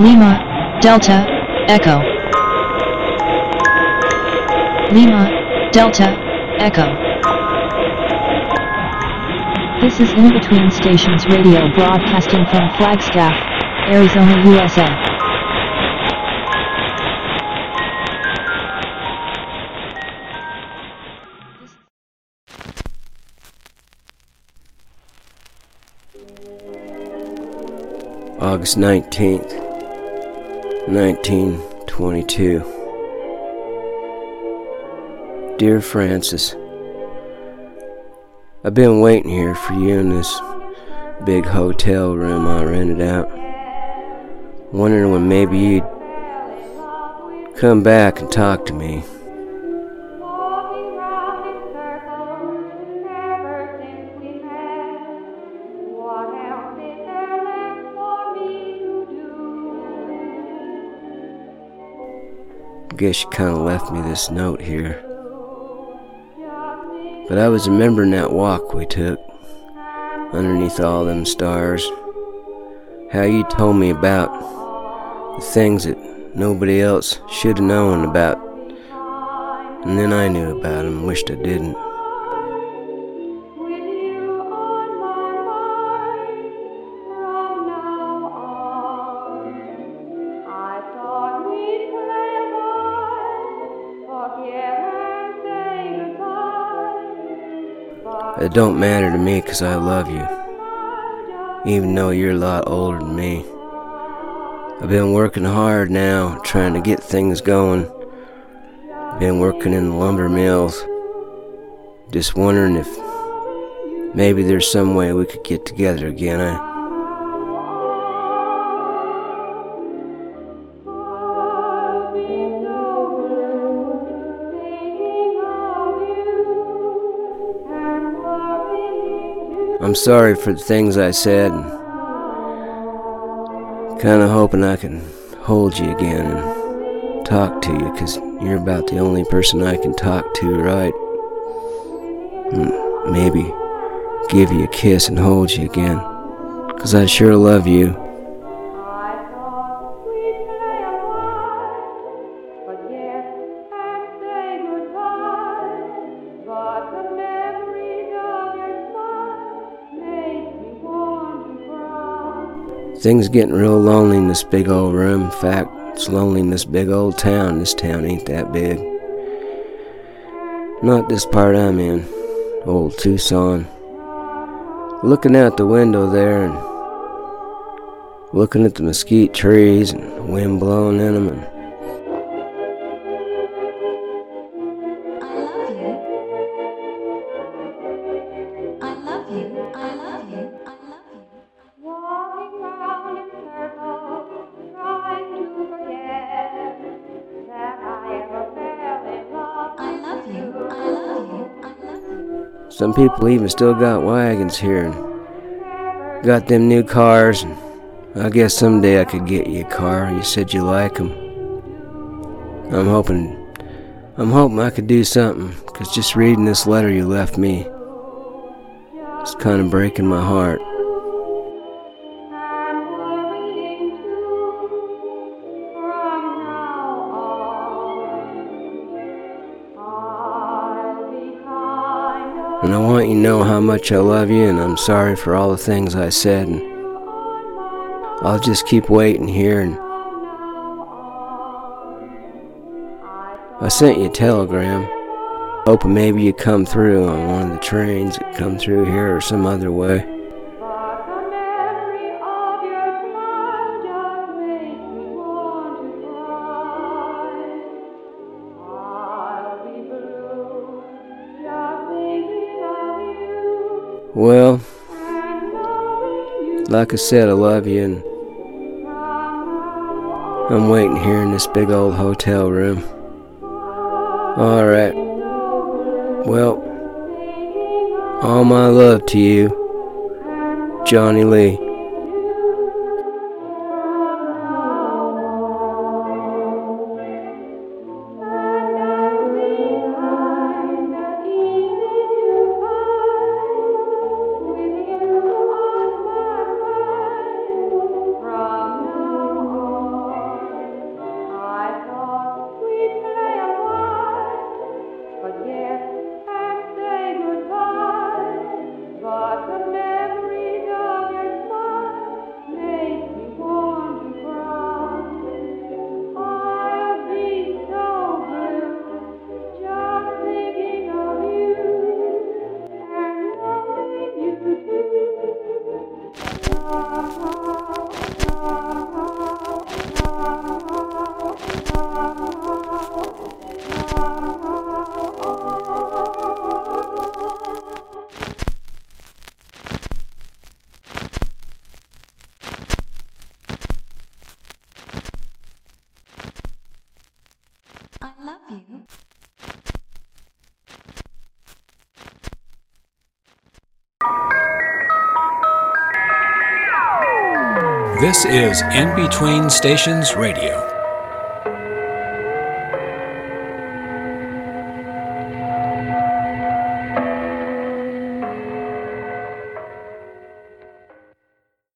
Lima, Delta, Echo. Lima, Delta, Echo. This is In Between Stations Radio broadcasting from Flagstaff, Arizona, USA. August 19th, 1922. Dear Francis, I've been waiting here for you in this big hotel room I rented out. Wondering when maybe you'd come back and talk to me. Guess you kind of left me this note here. But I was remembering that walk we took underneath all them stars. How you told me about the things that nobody else should have known about. And then I knew about them, wished I didn't. It don't matter to me 'cause I love you. Even though you're a lot older than me. I've been working hard now, trying to get things going. Been working in the lumber mills. Just wondering if maybe there's some way we could get together again. I, I'm sorry for the things I said. Kind of hoping I can hold you again and talk to you, 'cause you're about the only person I can talk to, right? Hmm, Maybe give you a kiss and hold you again, 'cause I sure love you. Things getting real lonely in this big old room. In fact, it's lonely in this big old town. This town ain't that big. Not this part I'm in. Old Tucson. Looking out the window there and looking at the mesquite trees and the wind blowing in them and some people even still got wagons here and got them new cars and I guess someday I could get you a car. You said you like 'em. I'm hoping I'm hoping I could do something cuz just reading this letter you left me it's kind of breaking my heart. And I want you to know how much I love you and I'm sorry for all the things I said and I'll just keep waiting here and I sent you a telegram hoping maybe you'd come through on one of the trains that come through here or some other way. Well, like I said, I love you and I'm waiting here in this big old hotel room. Alright. Well, all my love to you, Johnny Lee. I love you. This is In Between Stations Radio.